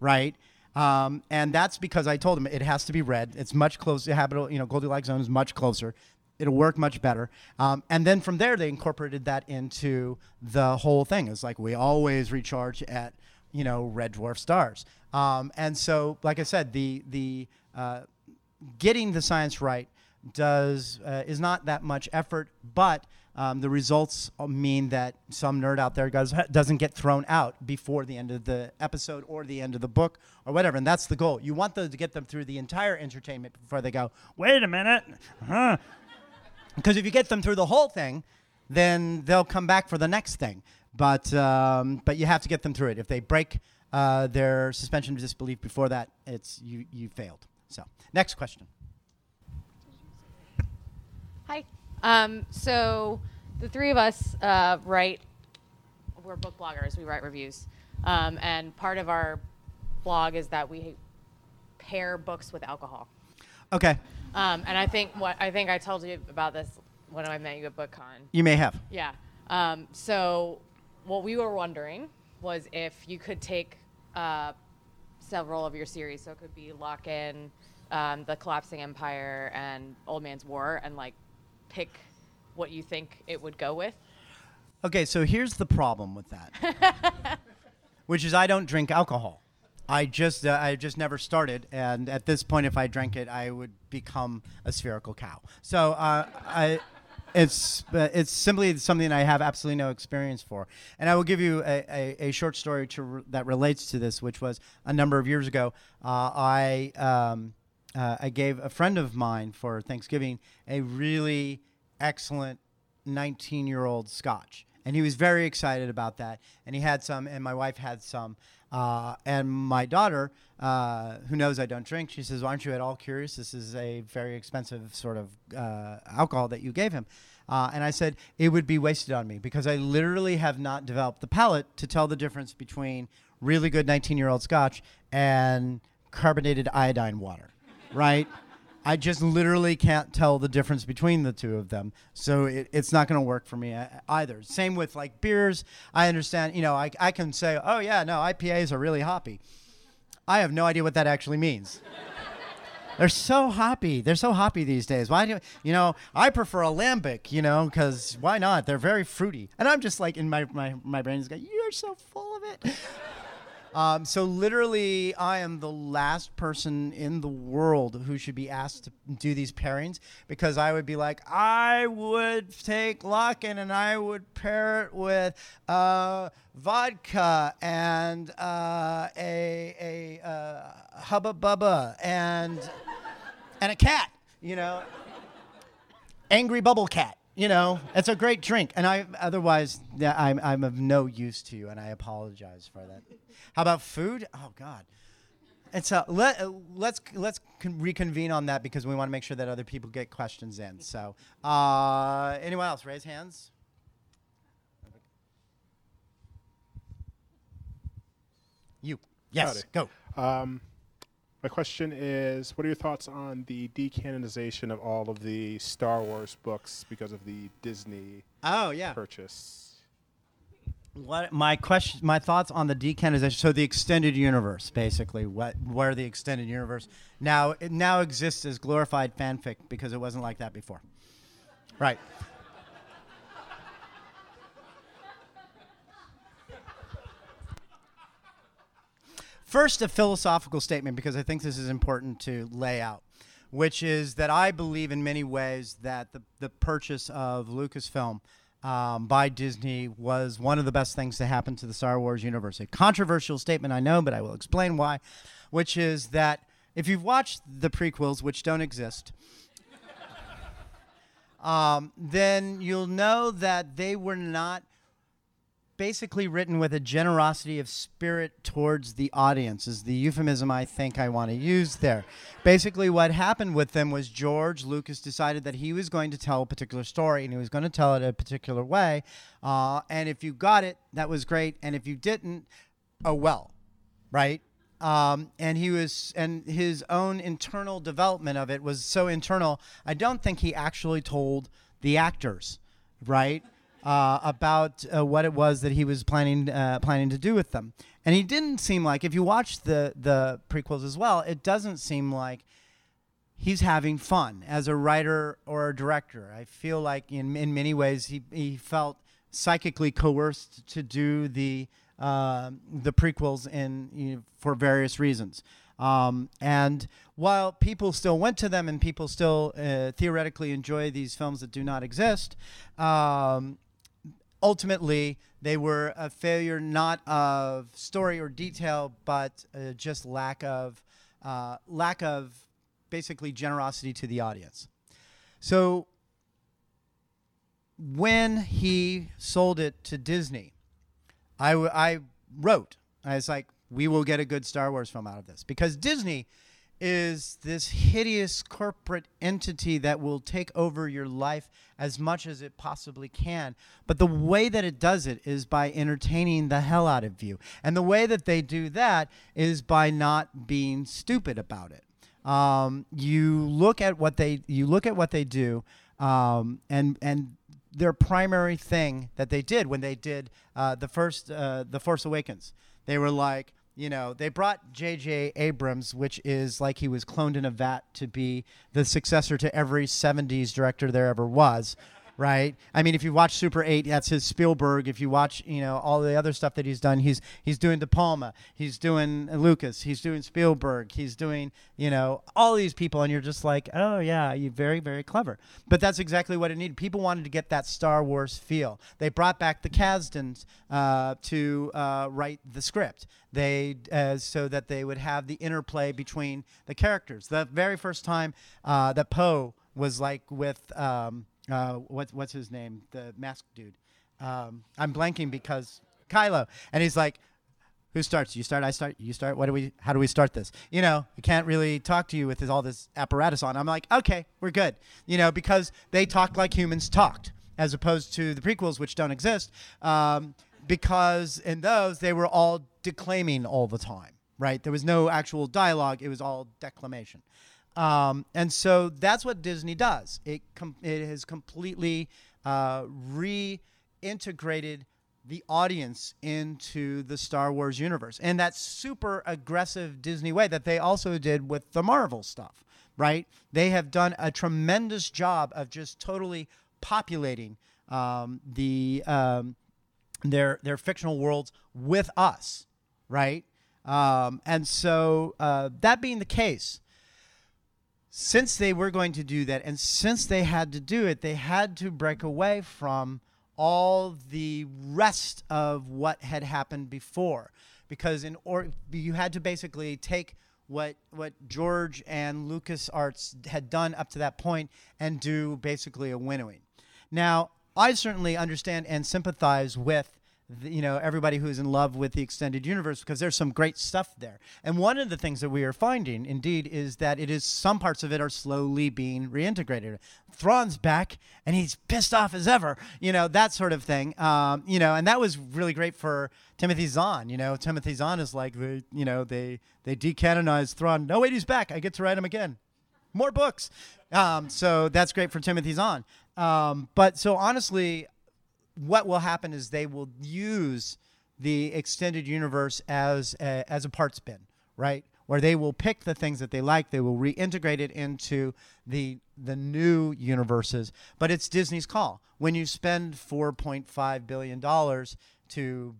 S3: right? Um, and that's because I told him it has to be red. It's much closer. Habitable, you know, Goldilocks zone is much closer. It'll work much better. Um, and then from there, they incorporated that into the whole thing. It's like we always recharge at, you know, red dwarf stars. Um, and so, like I said, the the uh, getting the science right does uh, is not that much effort, but um, the results mean that some nerd out there does, doesn't get thrown out before the end of the episode or the end of the book or whatever. And that's the goal. You want them to get them through the entire entertainment before they go, wait a minute. Huh. Because if you get them through the whole thing, then they'll come back for the next thing. But, um, but you have to get them through it. If they break uh, their suspension of disbelief before that, it's you, you failed. So, next question.
S5: Hi. Um, so the three of us uh, write. We're book bloggers. We write reviews, um, and part of our blog is that we pair books with alcohol.
S3: Okay.
S5: Um, and I think what I think I told you about this when I met you at BookCon.
S3: You may have.
S5: Yeah. Um, so what we were wondering was if you could take uh, several of your series, so it could be Lock In, um, The Collapsing Empire, and Old Man's War, and like pick what you think it would go with?
S3: Okay, so here's the problem with that, which is I don't drink alcohol. I just uh, I just never started, and at this point, if I drank it, I would become a spherical cow. So uh, I, it's uh, it's simply something I have absolutely no experience for. And I will give you a, a, a short story re- that relates to this, which was a number of years ago. Uh, I um, uh, I gave a friend of mine for Thanksgiving a really excellent 19 year old scotch. And he was very excited about that. And he had some, and my wife had some. Uh, and my daughter, uh, who knows I don't drink, she says, Aren't you at all curious? This is a very expensive sort of uh, alcohol that you gave him. Uh, and I said, It would be wasted on me because I literally have not developed the palate to tell the difference between really good 19 year old scotch and carbonated iodine water right? I just literally can't tell the difference between the two of them. So it, it's not going to work for me either. Same with like beers. I understand, you know, I, I can say, oh, yeah, no, IPAs are really hoppy. I have no idea what that actually means. They're so hoppy. They're so hoppy these days. Why do you know? I prefer a lambic, you know, because why not? They're very fruity. And I'm just like in my my my brain is going, you're so full of it. Um, so literally, I am the last person in the world who should be asked to do these pairings because I would be like, I would take Lock-In and I would pair it with uh, vodka and uh, a a uh, hubba bubba and and a cat, you know, angry bubble cat. You know, it's a great drink, and I otherwise yeah, I'm I'm of no use to you, and I apologize for that. How about food? Oh God, it's a let uh, let's let's con- reconvene on that because we want to make sure that other people get questions in. So, uh, anyone else? Raise hands. You yes,
S6: Howdy.
S3: go.
S6: Um, my question is, what are your thoughts on the decanonization of all of the Star Wars books because of the Disney
S3: Oh yeah.
S6: purchase?
S3: What my question, my thoughts on the decanonization. So the extended universe, basically, what where the extended universe now it now exists as glorified fanfic because it wasn't like that before. Right. First, a philosophical statement because I think this is important to lay out, which is that I believe in many ways that the, the purchase of Lucasfilm um, by Disney was one of the best things to happen to the Star Wars universe. A controversial statement, I know, but I will explain why, which is that if you've watched the prequels, which don't exist, um, then you'll know that they were not basically written with a generosity of spirit towards the audience is the euphemism I think I want to use there. Basically what happened with them was George Lucas decided that he was going to tell a particular story and he was going to tell it a particular way. Uh, and if you got it, that was great. And if you didn't, oh well, right? Um, and he was, and his own internal development of it was so internal. I don't think he actually told the actors, right? Uh, about uh, what it was that he was planning uh, planning to do with them. And he didn't seem like, if you watch the the prequels as well, it doesn't seem like he's having fun as a writer or a director. I feel like in in many ways he he felt psychically coerced to do the uh, the prequels in you know, for various reasons. Um, and while people still went to them and people still uh, theoretically enjoy these films that do not exist, um, ultimately they were a failure not of story or detail, but uh, just lack of uh, lack of basically generosity to the audience. So when he sold it to Disney, I, w- I wrote, I was like, we will get a good Star Wars film out of this because Disney is this hideous corporate entity that will take over your life as much as it possibly can. But the way that it does it is by entertaining the hell out of you. And the way that they do that is by not being stupid about it. Um, you look at what they you look at what they do, um, and and their primary thing that they did when they did uh, the first uh, the Force Awakens, they were like, you know, they brought J.J. Abrams, which is like he was cloned in a vat to be the successor to every 70s director there ever was, right? I mean, if you watch Super 8, that's his Spielberg. If you watch, you know, all the other stuff that he's done, he's he's doing De Palma, he's doing Lucas, he's doing Spielberg, he's doing, you know, all these people, and you're just like, oh yeah, you're very very clever. But that's exactly what it needed. People wanted to get that Star Wars feel. They brought back the Kasdans uh, to uh, write the script. They uh, so that they would have the interplay between the characters. The very first time uh, that Poe was like with um, uh, what's what's his name, the masked dude. Um, I'm blanking because Kylo, and he's like, "Who starts? You start. I start. You start. What do we? How do we start this? You know, I can't really talk to you with all this apparatus on." I'm like, "Okay, we're good." You know, because they talked like humans talked, as opposed to the prequels, which don't exist. Um, because in those they were all declaiming all the time, right? There was no actual dialogue; it was all declamation. Um, and so that's what Disney does. It com- it has completely uh, reintegrated the audience into the Star Wars universe, and that super aggressive Disney way that they also did with the Marvel stuff. Right? They have done a tremendous job of just totally populating um, the um, their their fictional worlds with us. Right? Um, and so uh, that being the case since they were going to do that and since they had to do it, they had to break away from all the rest of what had happened before because in or you had to basically take what what George and Lucas Arts had done up to that point and do basically a winnowing. Now, I certainly understand and sympathize with the, you know everybody who's in love with the extended universe because there's some great stuff there. And one of the things that we are finding, indeed, is that it is some parts of it are slowly being reintegrated. Thrawn's back and he's pissed off as ever, you know that sort of thing. Um, you know, and that was really great for Timothy Zahn. You know, Timothy Zahn is like they, you know, they they decanonized Thrawn. No wait, he's back. I get to write him again. More books. Um, so that's great for Timothy Zahn. Um, but so honestly, what will happen is they will use the extended universe as a, as a parts bin, right? Where they will pick the things that they like, they will reintegrate it into the the new universes. But it's Disney's call. When you spend 4.5 billion dollars to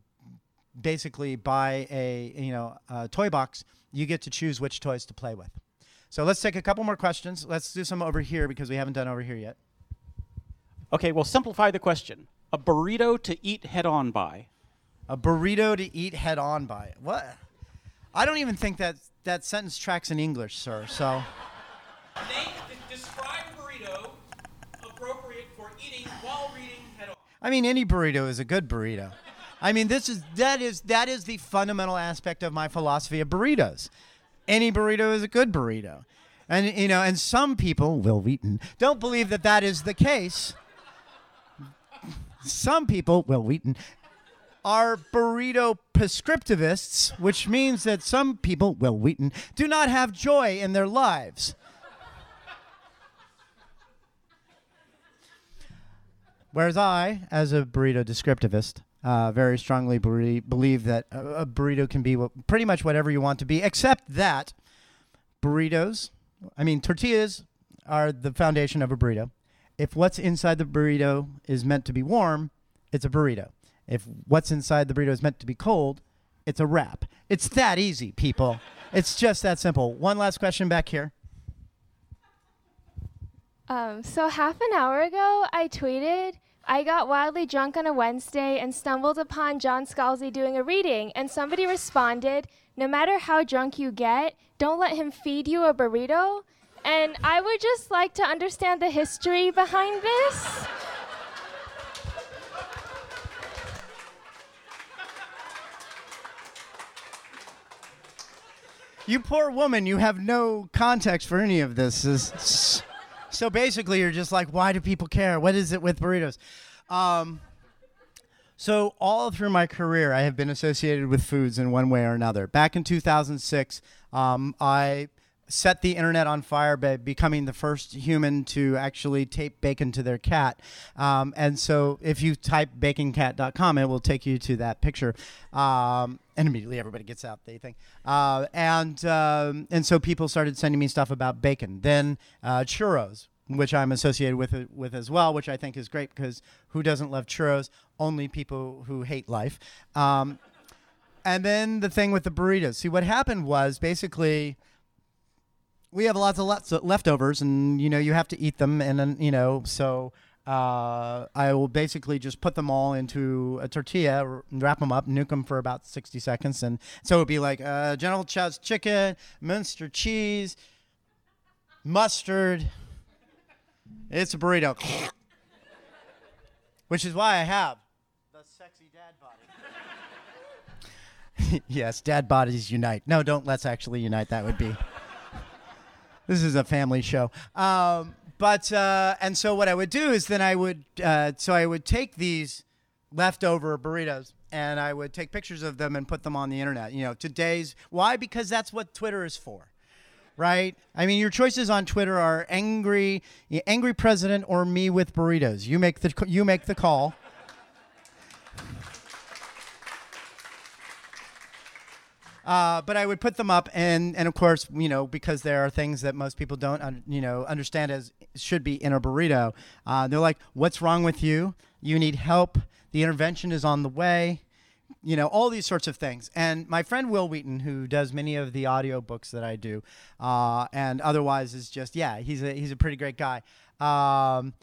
S3: basically buy a you know a toy box, you get to choose which toys to play with. So let's take a couple more questions. Let's do some over here because we haven't done over here yet.
S7: Okay, well, simplify the question. A burrito to eat head on by.
S3: A burrito to eat head on by. What? I don't even think that that sentence tracks in English, sir. So
S8: Name, de- describe burrito appropriate for eating while reading head on.
S3: I mean, any burrito is a good burrito. I mean, this is that is that is the fundamental aspect of my philosophy of burritos. Any burrito is a good burrito, and you know, and some people, Wil Wheaton, don't believe that that is the case. Some people, Wil Wheaton, are burrito prescriptivists, which means that some people, Wil Wheaton, do not have joy in their lives. Whereas I, as a burrito descriptivist, uh, very strongly believe that a, a burrito can be what, pretty much whatever you want to be, except that burritos, I mean, tortillas are the foundation of a burrito. If what's inside the burrito is meant to be warm, it's a burrito. If what's inside the burrito is meant to be cold, it's a wrap. It's that easy, people. it's just that simple. One last question back here.
S9: Um, so half an hour ago, I tweeted, I got wildly drunk on a Wednesday and stumbled upon John Scalzi doing a reading, and somebody responded, no matter how drunk you get, don't let him feed you a burrito. And I would just like to understand the history behind this.
S3: You poor woman, you have no context for any of this. Is- so basically, you're just like, why do people care? What is it with burritos? Um, so all through my career, I have been associated with foods in one way or another. Back in 2006, um, I set the internet on fire by becoming the first human to actually tape bacon to their cat. Um, and so if you type baconcat.com, it will take you to that picture. Um, and immediately everybody gets out the thing. Uh, and, um, and so people started sending me stuff about bacon. Then uh, churros. Which I'm associated with it- with as well, which I think is great because who doesn't love churros? Only people who hate life. Um, and then the thing with the burritos. See, what happened was basically we have lots of leftovers, and you know you have to eat them, and then you know so. Uh, I will basically just put them all into a tortilla, wrap them up, nuke them for about 60 seconds. And so it would be like uh, General Chow's chicken, Munster cheese, mustard. It's a burrito. Which is why I have the sexy dad body. yes, dad bodies unite. No, don't let's actually unite. That would be. This is a family show. Um, but uh, and so what I would do is then I would uh, so I would take these leftover burritos and I would take pictures of them and put them on the internet. You know, today's why because that's what Twitter is for. right? I mean, your choices on Twitter are angry, angry president or me with burritos. You make the you make the call. Uh, but I would put them up, and and of course, you know, because there are things that most people don't, you know, understand as should be in a burrito. Uh, they're like, "What's wrong with you? You need help. The intervention is on the way." You know, all these sorts of things. And my friend Wil Wheaton, who does many of the audio books that I do, uh, and otherwise is just yeah, he's a he's a pretty great guy. Um,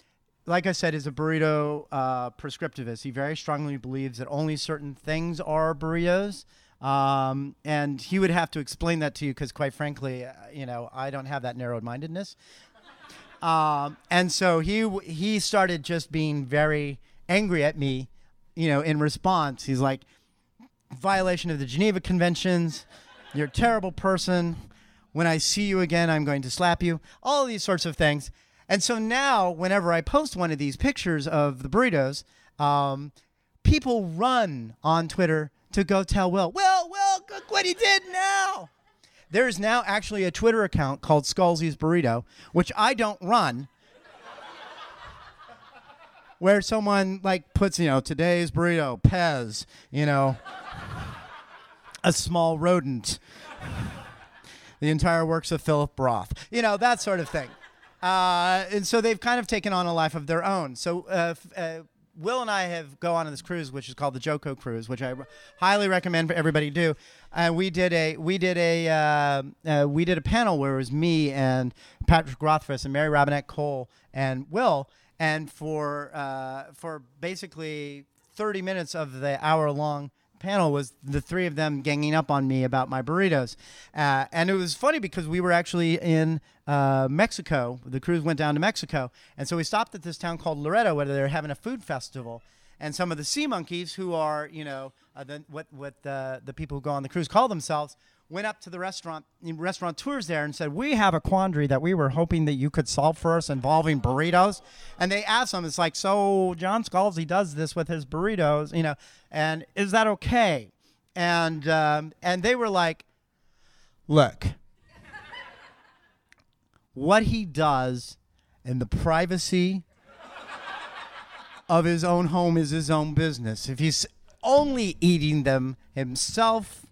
S3: like I said, is a burrito uh, prescriptivist. He very strongly believes that only certain things are burritos. Um, and he would have to explain that to you because, quite frankly, uh, you know, I don't have that narrow-mindedness. Um, and so he he started just being very angry at me, you know, in response. He's like, violation of the Geneva Conventions. You're a terrible person. When I see you again, I'm going to slap you. All these sorts of things. And so now, whenever I post one of these pictures of the burritos, um, people run on Twitter to go tell Will, Will, Will, look what he did now. There is now actually a Twitter account called Scalzi's Burrito, which I don't run. where someone like puts, you know, today's burrito, Pez, you know, a small rodent, the entire works of Philip Roth, you know, that sort of thing. Uh, and so they've kind of taken on a life of their own. So uh, uh, Will and I have go on this cruise, which is called the JoCo Cruise, which I highly recommend for everybody to do. And we did a we did a uh, uh, we did a panel where it was me and Patrick Rothfuss and Mary Robinette Kowal and Will, and for uh, for basically 30 minutes of the hour long panel was the three of them ganging up on me about my burritos. Uh, and it was funny because we were actually in uh, Mexico. The cruise went down to Mexico. And so we stopped at this town called Loreto where they're having a food festival. And some of the sea monkeys, who are, you know, uh, the, what, what the, the people who go on the cruise call themselves, went up to the restaurant restaurateurs there and said, "We have a quandary that we were hoping that you could solve for us involving burritos." And they asked them, "It's like, so John Scalzi does this with his burritos, you know, and is that okay?" And um, and they were like, "Look, what he does in the privacy." Of his own home is his own business. If he's only eating them himself,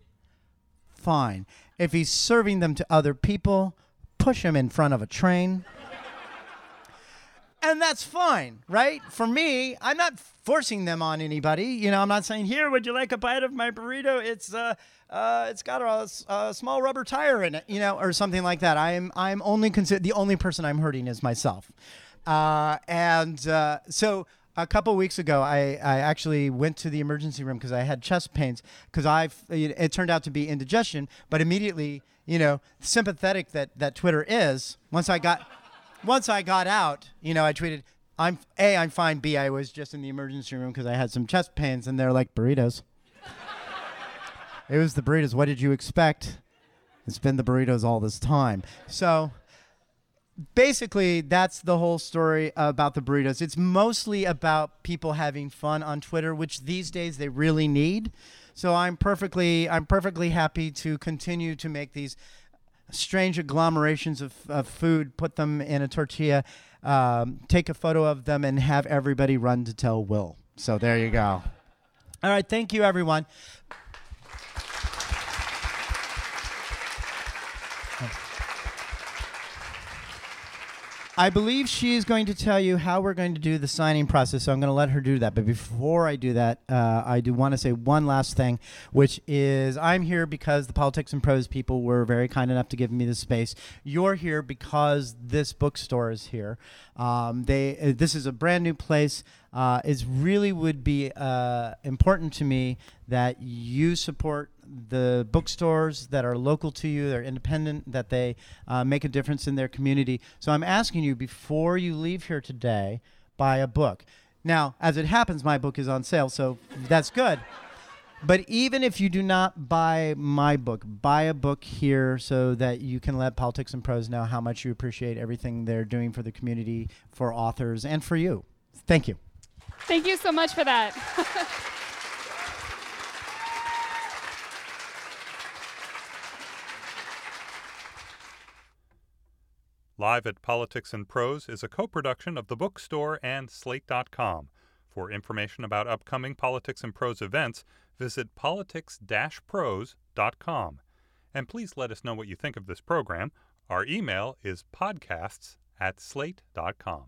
S3: fine. If he's serving them to other people, push him in front of a train. and that's fine, right? For me, I'm not forcing them on anybody. You know, I'm not saying, "Here, would you like a bite of my burrito?" It's uh, uh, it's got a small rubber tire in it, you know, or something like that. I'm I'm only consider the only person I'm hurting is myself. Uh, and uh, so a couple weeks ago, I, I actually went to the emergency room because I had chest pains because I it turned out to be indigestion. But immediately, you know, sympathetic that that Twitter is. Once I got once I got out, you know, I tweeted, "I'm a I'm fine. B I was just in the emergency room because I had some chest pains, and they're like burritos." it was the burritos. What did you expect? It's been the burritos all this time. So basically that's the whole story about the burritos. It's mostly about people having fun on twitter which these days they really need. So i'm perfectly i'm perfectly happy to continue to make these strange agglomerations of, of food put them in a tortilla um, take a photo of them and have everybody run to tell will. So there you go. All right thank you everyone I believe she is going to tell you how we're going to do the signing process, so I'm going to let her do that. But before I do that, uh, I do want to say one last thing, which is I'm here because the Politics and Prose people were very kind enough to give me this space. You're here because this bookstore is here. Um, they uh, this is a brand new place. Uh, it really would be uh, important to me that you support the bookstores that are local to you, they're independent, that they uh, make a difference in their community. So I'm asking you before you leave here today, buy a book. Now, as it happens, my book is on sale, so that's good. But even if you do not buy my book, buy a book here so that you can let Politics and Prose know how much you appreciate everything they're doing for the community, for authors, and for you. Thank you.
S2: Thank you so much for that.
S1: Live at Politics and Prose is a co production of the bookstore and Slate.com. For information about upcoming Politics and Prose events, visit politics prose.com. And please let us know what you think of this program. Our email is podcasts at slate.com.